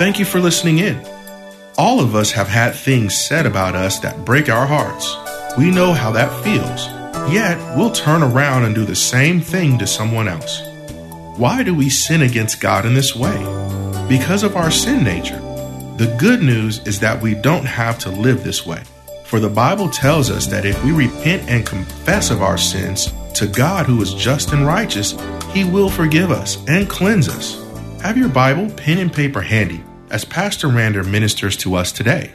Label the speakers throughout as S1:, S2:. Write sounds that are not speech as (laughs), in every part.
S1: Thank you for listening in. All of us have had things said about us that break our hearts. We know how that feels. Yet, we'll turn around and do the same thing to someone else. Why do we sin against God in this way? Because of our sin nature. The good news is that we don't have to live this way. For the Bible tells us that if we repent and confess of our sins to God who is just and righteous, He will forgive us and cleanse us. Have your Bible, pen, and paper handy as Pastor Rander ministers to us today.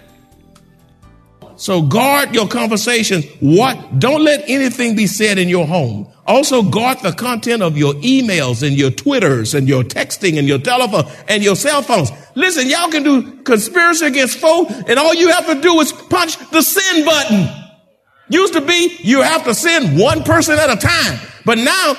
S2: So guard your conversation. What? Don't let anything be said in your home. Also guard the content of your emails and your Twitters and your texting and your telephone and your cell phones. Listen, y'all can do conspiracy against foe and all you have to do is punch the send button. Used to be you have to send one person at a time. But now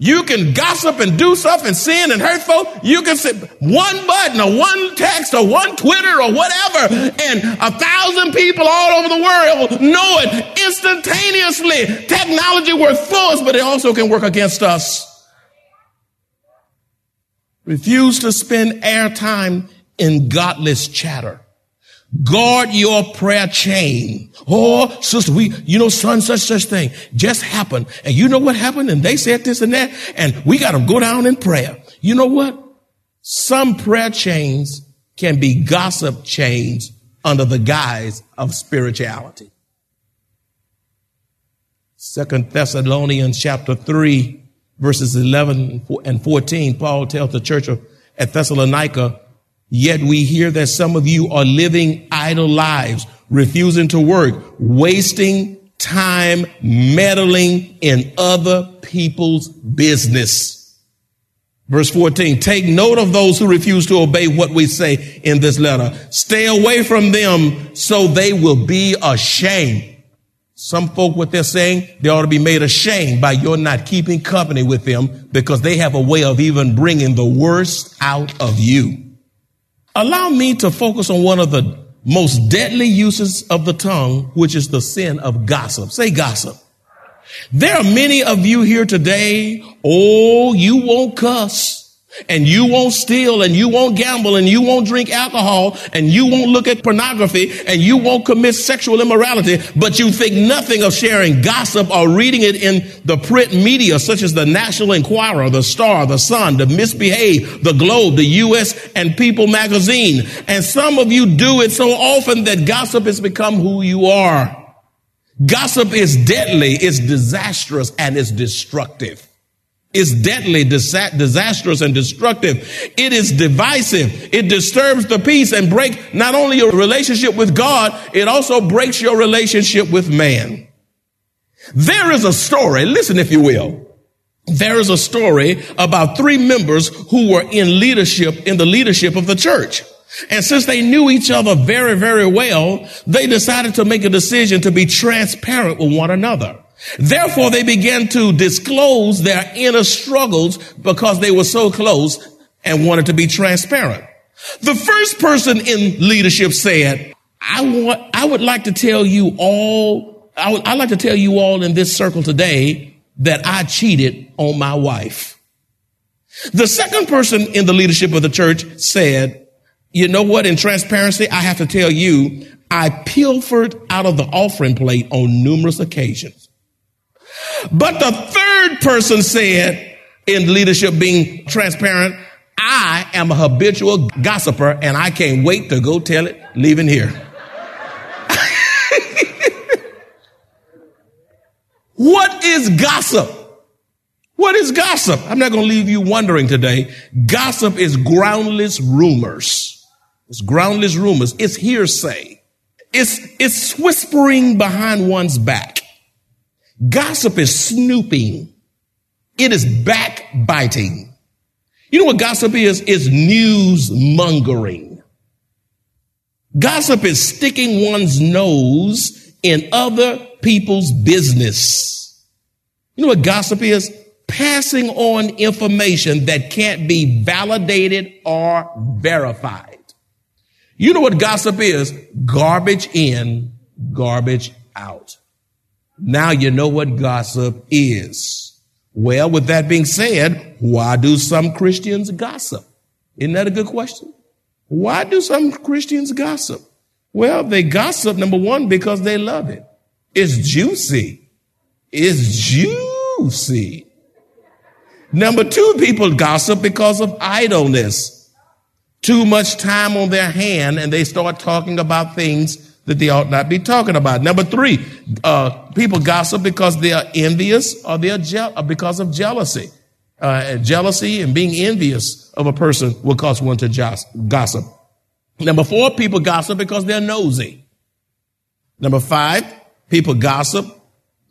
S2: you can gossip and do stuff and sin and hurt folk. You can send one button or one text or one Twitter or whatever, and a thousand people all over the world know it instantaneously. Technology works for us, but it also can work against us. Refuse to spend airtime in godless chatter. Guard your prayer chain. Oh, sister, we, you know, son, such, such thing just happened. And you know what happened? And they said this and that. And we got to go down in prayer. You know what? Some prayer chains can be gossip chains under the guise of spirituality. Second Thessalonians chapter three, verses 11 and 14, Paul tells the church at Thessalonica, Yet we hear that some of you are living idle lives, refusing to work, wasting time meddling in other people's business. Verse 14, take note of those who refuse to obey what we say in this letter. Stay away from them so they will be ashamed. Some folk, what they're saying, they ought to be made ashamed by your not keeping company with them because they have a way of even bringing the worst out of you. Allow me to focus on one of the most deadly uses of the tongue, which is the sin of gossip. Say gossip. There are many of you here today. Oh, you won't cuss and you won't steal and you won't gamble and you won't drink alcohol and you won't look at pornography and you won't commit sexual immorality, but you think nothing of sharing gossip or reading it in the print media such as the National Enquirer, the Star, the Sun, the Misbehave, the Globe, the U.S. and People magazine. And some of you do it so often that gossip has become who you are. Gossip is deadly, it's disastrous, and it's destructive is deadly, disastrous, and destructive. It is divisive. It disturbs the peace and break not only your relationship with God, it also breaks your relationship with man. There is a story, listen if you will. There is a story about three members who were in leadership, in the leadership of the church. And since they knew each other very, very well, they decided to make a decision to be transparent with one another. Therefore, they began to disclose their inner struggles because they were so close and wanted to be transparent. The first person in leadership said, I want, I would like to tell you all, I would, I'd like to tell you all in this circle today that I cheated on my wife. The second person in the leadership of the church said, you know what? In transparency, I have to tell you, I pilfered out of the offering plate on numerous occasions. But the third person said in leadership being transparent, I am a habitual gossiper and I can't wait to go tell it leaving here. (laughs) what is gossip? What is gossip? I'm not going to leave you wondering today. Gossip is groundless rumors. It's groundless rumors. It's hearsay. It's, it's whispering behind one's back. Gossip is snooping. It is backbiting. You know what gossip is? It's news mongering. Gossip is sticking one's nose in other people's business. You know what gossip is? Passing on information that can't be validated or verified. You know what gossip is? Garbage in, garbage out. Now you know what gossip is. Well, with that being said, why do some Christians gossip? Isn't that a good question? Why do some Christians gossip? Well, they gossip, number one, because they love it. It's juicy. It's juicy. Number two, people gossip because of idleness too much time on their hand and they start talking about things that they ought not be talking about. Number three, uh, people gossip because they are envious or they are je- uh, because of jealousy. Uh, jealousy and being envious of a person will cause one to gossip. Number four, people gossip because they're nosy. Number five, people gossip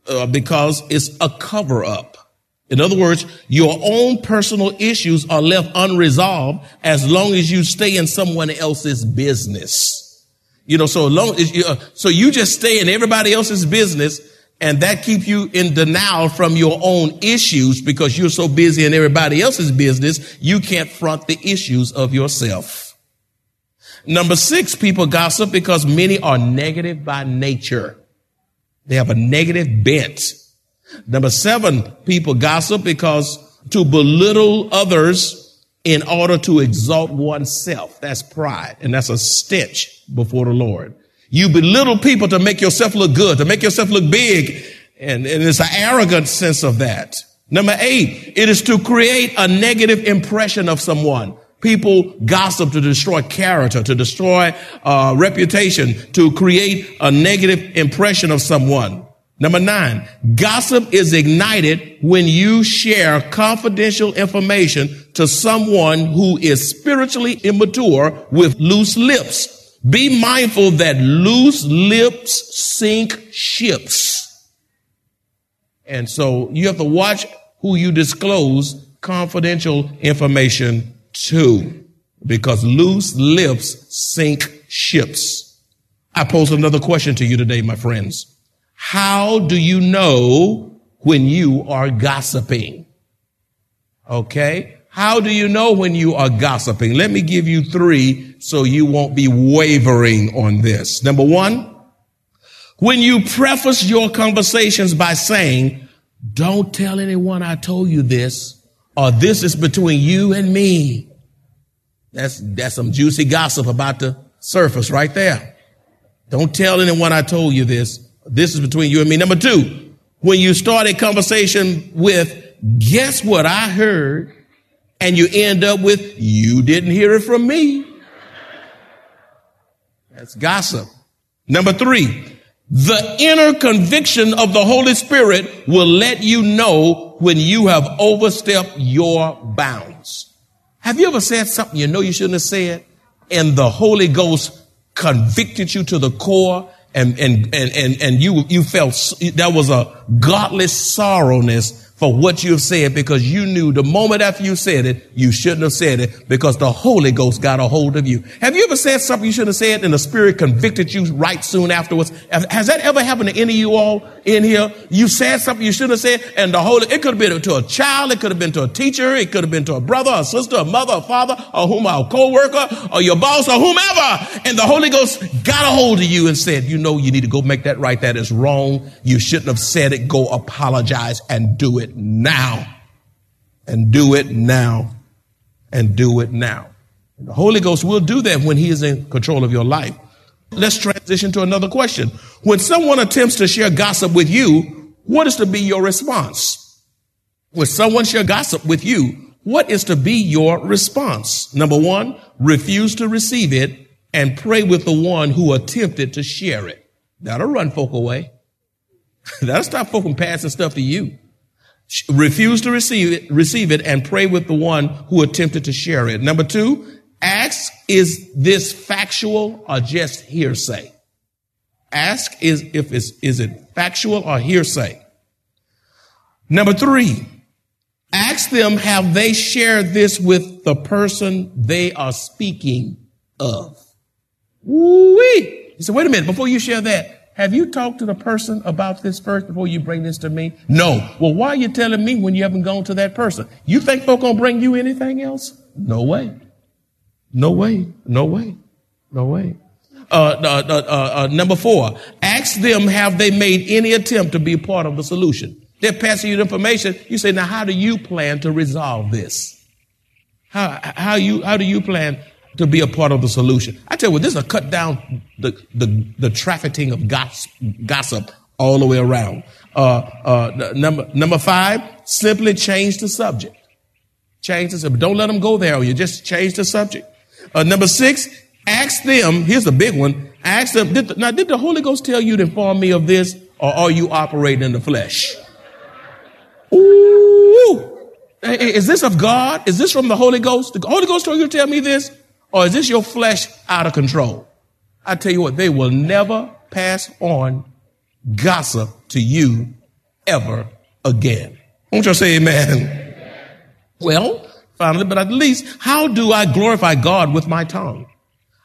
S2: uh, because it's a cover up. In other words, your own personal issues are left unresolved as long as you stay in someone else's business. You know, so long as you, uh, so you just stay in everybody else's business and that keep you in denial from your own issues because you're so busy in everybody else's business, you can't front the issues of yourself. Number six, people gossip because many are negative by nature. They have a negative bent. Number seven, people gossip because to belittle others in order to exalt oneself. That's pride. And that's a stench before the Lord. You belittle people to make yourself look good, to make yourself look big. And, and it's an arrogant sense of that. Number eight, it is to create a negative impression of someone. People gossip to destroy character, to destroy uh, reputation, to create a negative impression of someone. Number nine, gossip is ignited when you share confidential information to someone who is spiritually immature with loose lips. Be mindful that loose lips sink ships. And so you have to watch who you disclose confidential information to because loose lips sink ships. I pose another question to you today, my friends. How do you know when you are gossiping? Okay. How do you know when you are gossiping? Let me give you three so you won't be wavering on this. Number one, when you preface your conversations by saying, don't tell anyone I told you this, or this is between you and me. That's, that's some juicy gossip about to surface right there. Don't tell anyone I told you this. This is between you and me. Number two, when you start a conversation with, guess what I heard? And you end up with, you didn't hear it from me. That's gossip. Number three, the inner conviction of the Holy Spirit will let you know when you have overstepped your bounds. Have you ever said something you know you shouldn't have said and the Holy Ghost convicted you to the core and, and, and, and, and you, you felt there was a godless sorrowness for what you have said because you knew the moment after you said it, you shouldn't have said it because the Holy Ghost got a hold of you. Have you ever said something you shouldn't have said and the Spirit convicted you right soon afterwards? Has that ever happened to any of you all in here? You said something you shouldn't have said and the Holy, it could have been to a child, it could have been to a teacher, it could have been to a brother, a sister, a mother, a father, or whom, a co-worker, or your boss, or whomever. And the Holy Ghost got a hold of you and said, you know, you need to go make that right. That is wrong. You shouldn't have said it. Go apologize and do it it now. And do it now. And do it now. The Holy Ghost will do that when He is in control of your life. Let's transition to another question. When someone attempts to share gossip with you, what is to be your response? When someone share gossip with you, what is to be your response? Number one, refuse to receive it and pray with the one who attempted to share it. That'll run folk away. (laughs) That'll stop folk from passing stuff to you. Refuse to receive it, receive it and pray with the one who attempted to share it. Number two, ask, is this factual or just hearsay? Ask is if it's is it factual or hearsay. Number three, ask them have they shared this with the person they are speaking of. Woo-wee. He said, wait a minute, before you share that, have you talked to the person about this first before you bring this to me? No. Well, why are you telling me when you haven't gone to that person? You think folk gonna bring you anything else? No way. No way. No way. No way. Uh, uh, uh, uh, number four, ask them have they made any attempt to be part of the solution? They're passing you the information. You say, now how do you plan to resolve this? How, how you, how do you plan to be a part of the solution? I tell you what, this will cut down the, the, the trafficking of gossip, gossip all the way around. Uh, uh, number, number five, simply change the subject. Change the subject. Don't let them go there or you just change the subject. Uh, number six, ask them, here's the big one, ask them, did the, now did the Holy Ghost tell you to inform me of this or are you operating in the flesh? Ooh, is this of God? Is this from the Holy Ghost? The Holy Ghost told you to tell me this? Or is this your flesh out of control? I tell you what, they will never pass on gossip to you ever again. Won't you say amen? Well, finally, but at least, how do I glorify God with my tongue?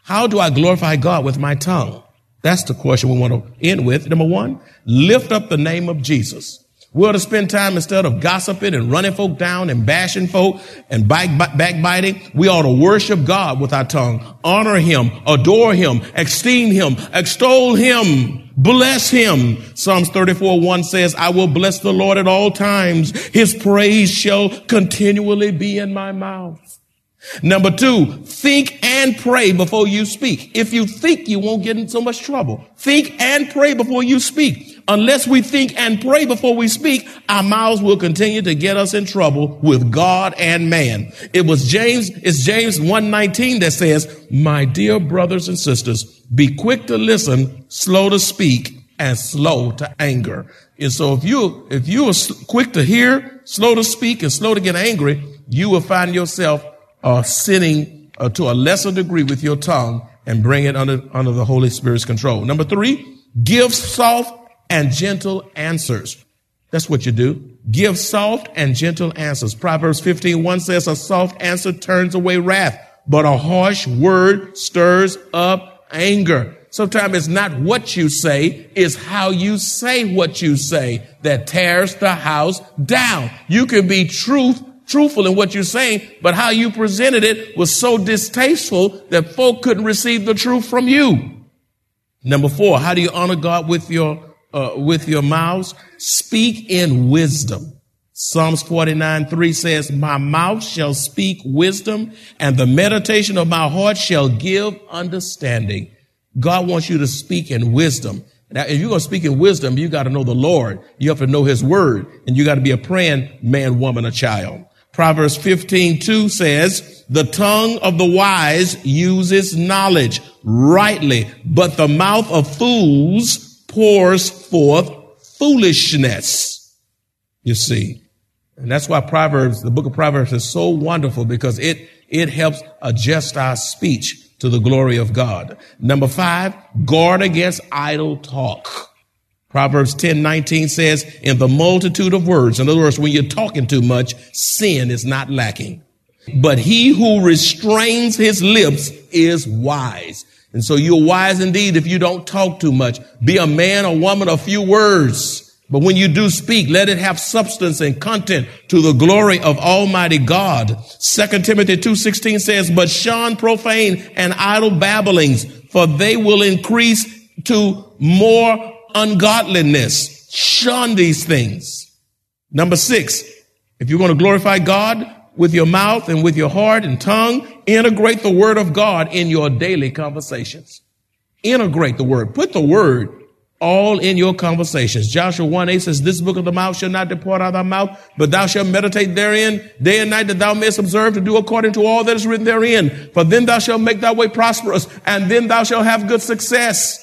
S2: How do I glorify God with my tongue? That's the question we want to end with. Number one, lift up the name of Jesus. We ought to spend time instead of gossiping and running folk down and bashing folk and backbiting. We ought to worship God with our tongue, honor Him, adore Him, esteem Him, extol Him, bless Him. Psalms 34 1 says, I will bless the Lord at all times. His praise shall continually be in my mouth. Number two, think and pray before you speak. If you think, you won't get in so much trouble. Think and pray before you speak. Unless we think and pray before we speak, our mouths will continue to get us in trouble with God and man. It was James, it's James 119 that says, my dear brothers and sisters, be quick to listen, slow to speak, and slow to anger. And so if you, if you are quick to hear, slow to speak, and slow to get angry, you will find yourself uh, sinning uh, to a lesser degree with your tongue and bring it under, under the Holy Spirit's control. Number three, give soft and gentle answers. That's what you do. Give soft and gentle answers. Proverbs 15, 1 says, a soft answer turns away wrath, but a harsh word stirs up anger. Sometimes it's not what you say, it's how you say what you say that tears the house down. You can be truth truthful in what you're saying, but how you presented it was so distasteful that folk couldn't receive the truth from you. Number four, how do you honor God with your uh, with your mouths? Speak in wisdom. Psalms 49, 3 says, My mouth shall speak wisdom, and the meditation of my heart shall give understanding. God wants you to speak in wisdom. Now, if you're going to speak in wisdom, you got to know the Lord. You have to know his word, and you got to be a praying man, woman, or child. Proverbs 15, 2 says, the tongue of the wise uses knowledge rightly, but the mouth of fools pours forth foolishness. You see. And that's why Proverbs, the book of Proverbs is so wonderful because it, it helps adjust our speech to the glory of God. Number five, guard against idle talk. Proverbs 10, 19 says, in the multitude of words, in other words, when you're talking too much, sin is not lacking. But he who restrains his lips is wise. And so you're wise indeed if you don't talk too much. Be a man or woman of few words. But when you do speak, let it have substance and content to the glory of Almighty God. 2 Timothy 2.16 says, but shun profane and idle babblings, for they will increase to more ungodliness. Shun these things. Number six, if you're going to glorify God with your mouth and with your heart and tongue, integrate the word of God in your daily conversations. Integrate the word. Put the word all in your conversations. Joshua 1 8 says, This book of the mouth shall not depart out of thy mouth, but thou shalt meditate therein day and night that thou mayest observe to do according to all that is written therein. For then thou shalt make thy way prosperous, and then thou shalt have good success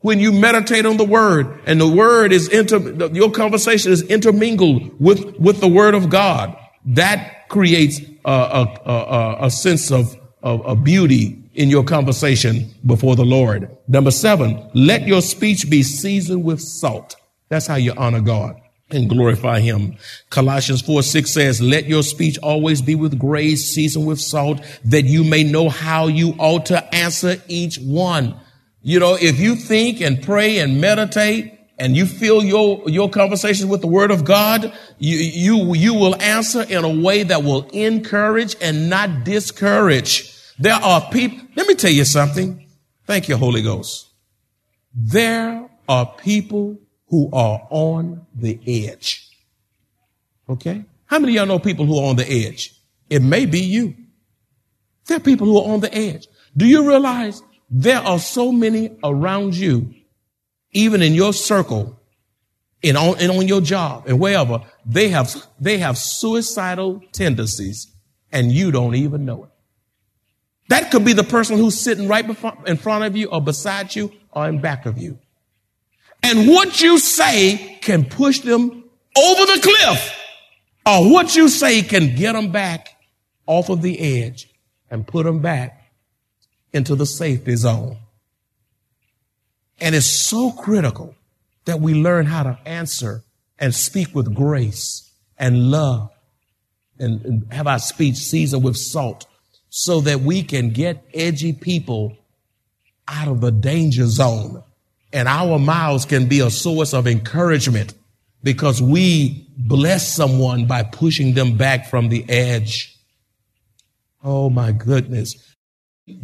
S2: when you meditate on the word and the word is inter, your conversation is intermingled with, with the word of God, that creates a, a, a, a sense of, of, of, beauty in your conversation before the Lord. Number seven, let your speech be seasoned with salt. That's how you honor God and glorify him. Colossians 4 6 says, Let your speech always be with grace, seasoned with salt, that you may know how you ought to answer each one. You know, if you think and pray and meditate and you fill your, your conversations with the word of God, you, you, you will answer in a way that will encourage and not discourage. There are people, let me tell you something. Thank you, Holy Ghost. There are people who are on the edge. Okay? How many of y'all know people who are on the edge? It may be you. There are people who are on the edge. Do you realize there are so many around you even in your circle, and on, and on your job and wherever, they have, they have suicidal tendencies and you don't even know it. That could be the person who's sitting right in front of you or beside you or in back of you. And what you say can push them over the cliff or what you say can get them back off of the edge and put them back into the safety zone. And it's so critical that we learn how to answer and speak with grace and love and, and have our speech seasoned with salt so that we can get edgy people out of the danger zone. And our mouths can be a source of encouragement because we bless someone by pushing them back from the edge. Oh my goodness.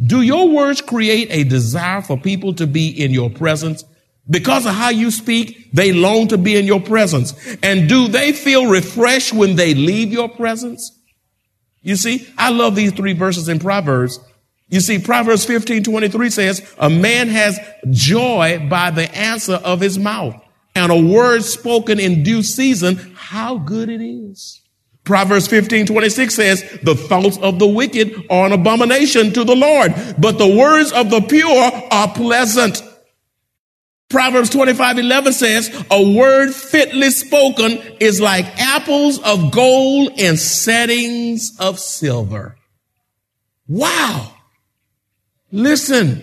S2: Do your words create a desire for people to be in your presence? Because of how you speak, they long to be in your presence. And do they feel refreshed when they leave your presence? You see, I love these three verses in Proverbs. You see, Proverbs 15, 23 says, a man has joy by the answer of his mouth and a word spoken in due season. How good it is. Proverbs 15, 26 says, the thoughts of the wicked are an abomination to the Lord, but the words of the pure are pleasant. Proverbs 25, 11 says, a word fitly spoken is like apples of gold in settings of silver. Wow. Listen,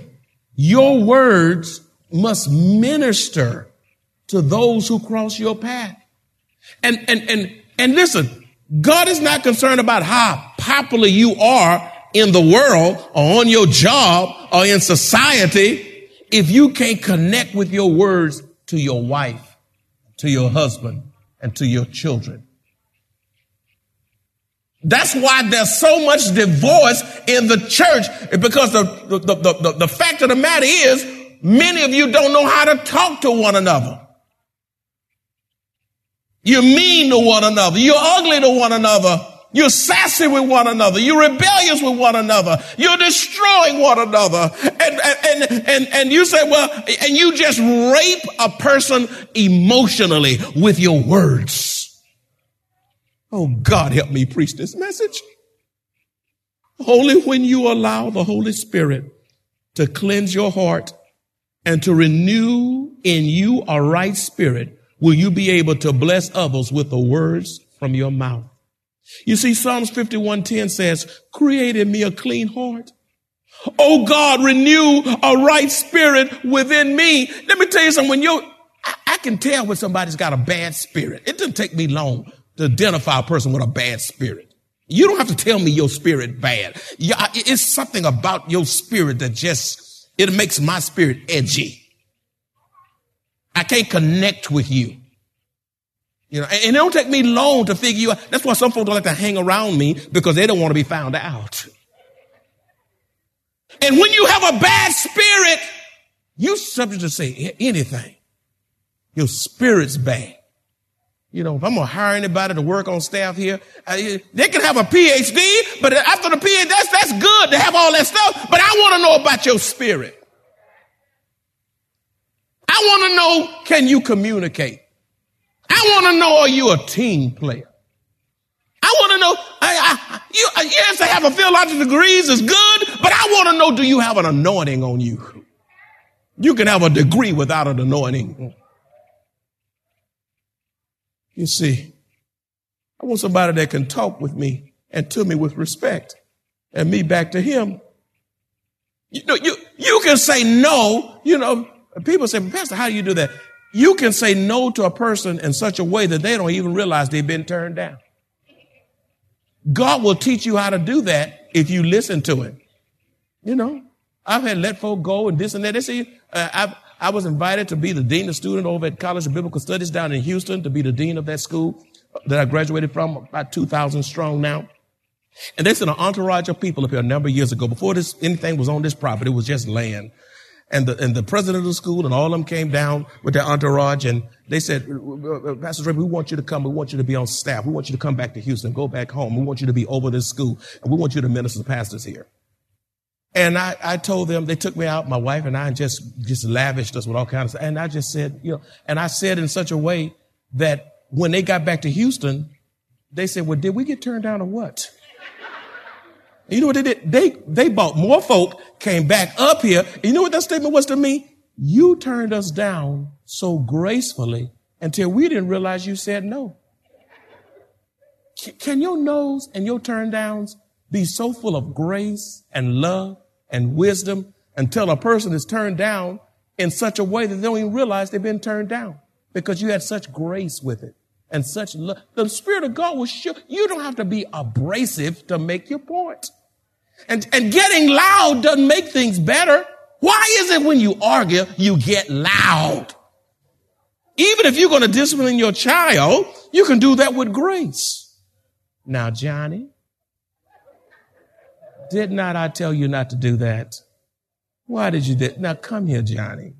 S2: your words must minister to those who cross your path. And, and, and, and listen, God is not concerned about how popular you are in the world or on your job or in society if you can't connect with your words to your wife, to your husband, and to your children. That's why there's so much divorce in the church because the, the, the, the, the fact of the matter is many of you don't know how to talk to one another. You're mean to one another. You're ugly to one another. You're sassy with one another. You're rebellious with one another. You're destroying one another. And, and, and, and, you say, well, and you just rape a person emotionally with your words. Oh, God, help me preach this message. Only when you allow the Holy Spirit to cleanse your heart and to renew in you a right spirit will you be able to bless others with the words from your mouth. You see, Psalms 51:10 says, create in me a clean heart. Oh God, renew a right spirit within me. Let me tell you something. When you, I, I can tell when somebody's got a bad spirit. It doesn't take me long to identify a person with a bad spirit. You don't have to tell me your spirit bad. It's something about your spirit that just, it makes my spirit edgy. I can't connect with you. You know, and, it don't take me long to figure you out. That's why some folks don't like to hang around me because they don't want to be found out. And when you have a bad spirit, you're subject to say anything. Your spirit's bad. You know, if I'm gonna hire anybody to work on staff here, uh, they can have a PhD, but after the PhD, that's that's good to have all that stuff. But I want to know about your spirit. I want to know, can you communicate? I want to know, are you a team player? I want to know, I, I, you, uh, yes, to have a theological degree is good, but I want to know, do you have an anointing on you? You can have a degree without an anointing. You see, I want somebody that can talk with me and to me with respect and me back to him. You know, you, you can say no, you know, people say, Pastor, how do you do that? You can say no to a person in such a way that they don't even realize they've been turned down. God will teach you how to do that if you listen to him. You know, I've had let folk go and this and that. They say, uh, I, I was invited to be the dean of student over at College of Biblical Studies down in Houston to be the dean of that school that I graduated from, about 2,000 strong now. And they sent an entourage of people up here a number of years ago. Before this, anything was on this property, it was just land. And the, and the president of the school and all of them came down with their entourage and they said, uh, uh, uh, Pastor Draper, we want you to come. We want you to be on staff. We want you to come back to Houston, go back home. We want you to be over this school and we want you to minister to pastors here. And I, I told them, they took me out, my wife and I, and just, just lavished us with all kinds of stuff. And I just said, you know, and I said in such a way that when they got back to Houston, they said, well, did we get turned down or what? You know what they did? They, they bought more folk, came back up here. You know what that statement was to me? You turned us down so gracefully until we didn't realize you said no. Can your no's and your turn downs be so full of grace and love and wisdom until a person is turned down in such a way that they don't even realize they've been turned down because you had such grace with it and such love. The Spirit of God will show you don't have to be abrasive to make your point. And, and getting loud doesn't make things better. Why is it when you argue, you get loud? Even if you're going to discipline your child, you can do that with grace. Now, Johnny, did not I tell you not to do that? Why did you do Now come here, Johnny.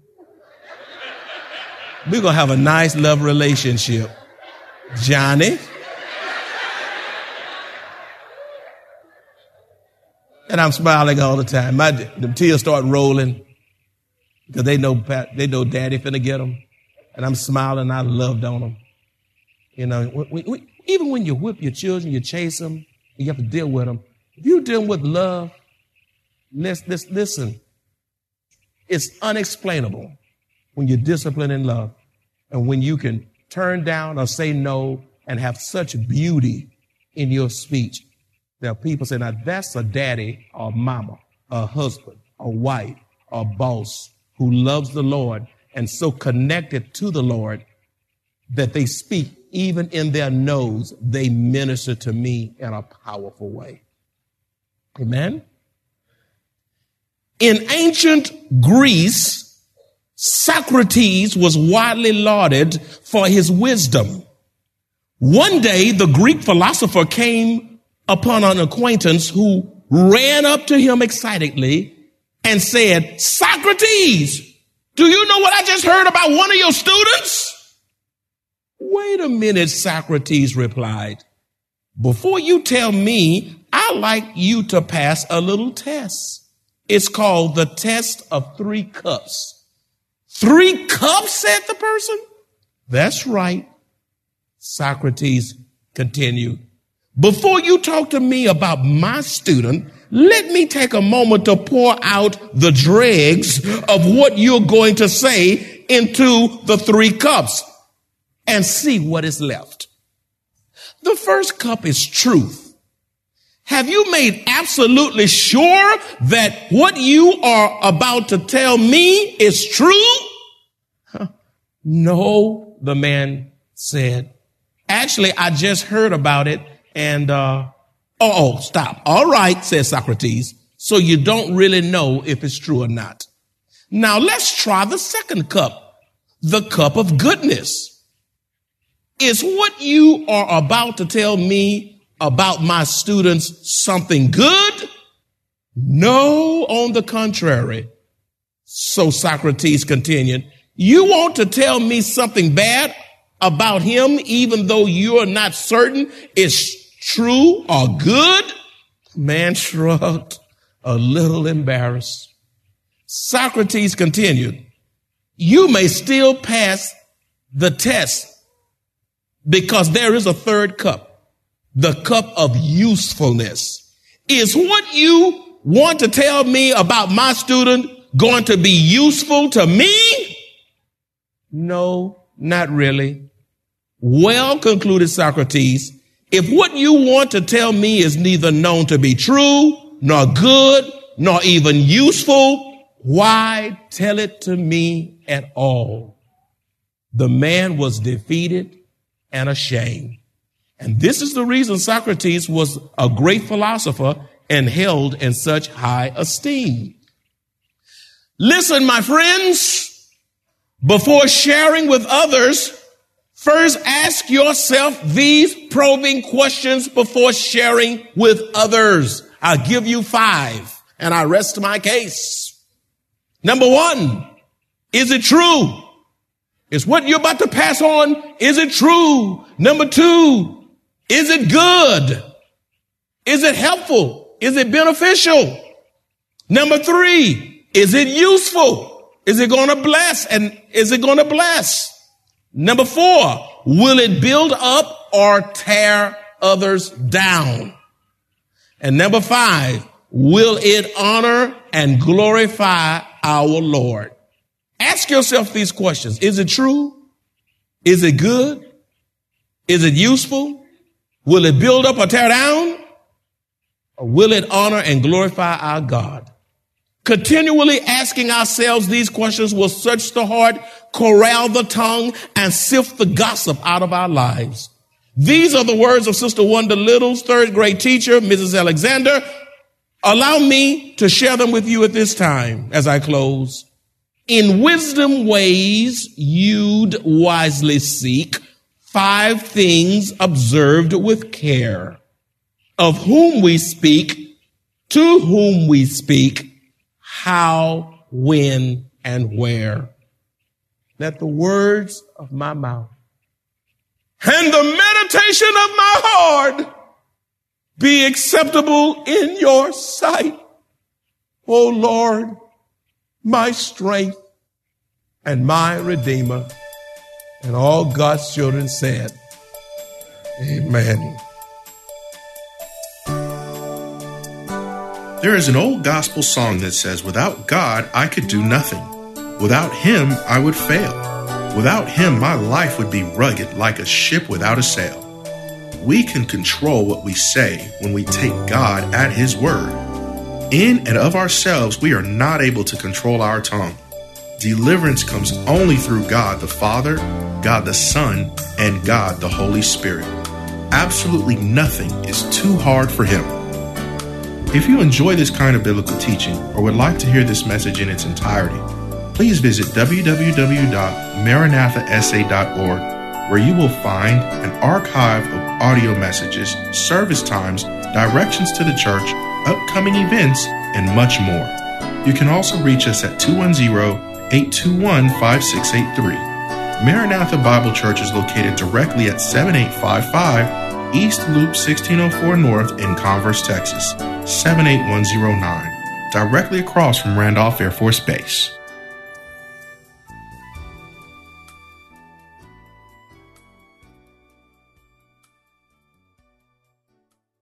S2: We're going to have a nice love relationship. Johnny. And I'm smiling all the time. My the tears start rolling because they know they know Daddy finna get them, and I'm smiling. I loved on them. You know, we, we, even when you whip your children, you chase them, you have to deal with them. If you deal with love, let's listen. It's unexplainable when you discipline in love, and when you can turn down or say no and have such beauty in your speech. There are people saying, now that's a daddy or mama, a husband, a wife, a boss who loves the Lord and so connected to the Lord that they speak even in their nose, they minister to me in a powerful way. Amen. In ancient Greece, Socrates was widely lauded for his wisdom. One day, the Greek philosopher came upon an acquaintance who ran up to him excitedly and said, Socrates, do you know what I just heard about one of your students? Wait a minute, Socrates replied. Before you tell me, I'd like you to pass a little test. It's called the test of three cups. Three cups, said the person. That's right. Socrates continued. Before you talk to me about my student, let me take a moment to pour out the dregs of what you're going to say into the three cups and see what is left. The first cup is truth. Have you made absolutely sure that what you are about to tell me is true? No, the man said. Actually, I just heard about it and, uh, oh, oh, stop. All right, says Socrates. So you don't really know if it's true or not. Now let's try the second cup, the cup of goodness. Is what you are about to tell me about my students something good? No, on the contrary. So Socrates continued, you want to tell me something bad about him, even though you're not certain it's true or good? Man (laughs) shrugged, a little embarrassed. Socrates continued, you may still pass the test because there is a third cup, the cup of usefulness. Is what you want to tell me about my student going to be useful to me? No, not really. Well, concluded Socrates, if what you want to tell me is neither known to be true, nor good, nor even useful. Why tell it to me at all? The man was defeated and ashamed. And this is the reason Socrates was a great philosopher and held in such high esteem. Listen, my friends, before sharing with others, first ask yourself these probing questions before sharing with others. I'll give you five and I rest my case. Number one, is it true? Is what you're about to pass on, is it true? Number two, is it good? Is it helpful? Is it beneficial? Number three, is it useful? Is it going to bless? And is it going to bless? Number four, will it build up or tear others down? And number five, will it honor and glorify our Lord? Ask yourself these questions. Is it true? Is it good? Is it useful? Will it build up or tear down? Or will it honor and glorify our God? Continually asking ourselves these questions will search the heart, corral the tongue, and sift the gossip out of our lives. These are the words of Sister Wanda Little's third grade teacher, Mrs. Alexander. Allow me to share them with you at this time as I close. In wisdom ways you'd wisely seek five things observed with care. Of whom we speak, to whom we speak, how, when, and where. Let the words of my mouth and the meditation of my heart be acceptable in your sight. O Lord, my strength and my redeemer. And all God's children said, Amen.
S1: There is an old gospel song that says, Without God, I could do nothing. Without Him, I would fail. Without Him, my life would be rugged like a ship without a sail. We can control what we say when we take God at His word. In and of ourselves, we are not able to control our tongue. Deliverance comes only through God the Father, God the Son, and God the Holy Spirit. Absolutely nothing is too hard for Him. If you enjoy this kind of biblical teaching or would like to hear this message in its entirety, please visit www.maranathasa.org where you will find an archive of audio messages, service times, directions to the church, upcoming events, and much more. You can also reach us at 210 821 5683. Maranatha Bible Church is located directly at 7855 East Loop 1604 North in Converse, Texas, 78109, directly across from Randolph Air Force Base.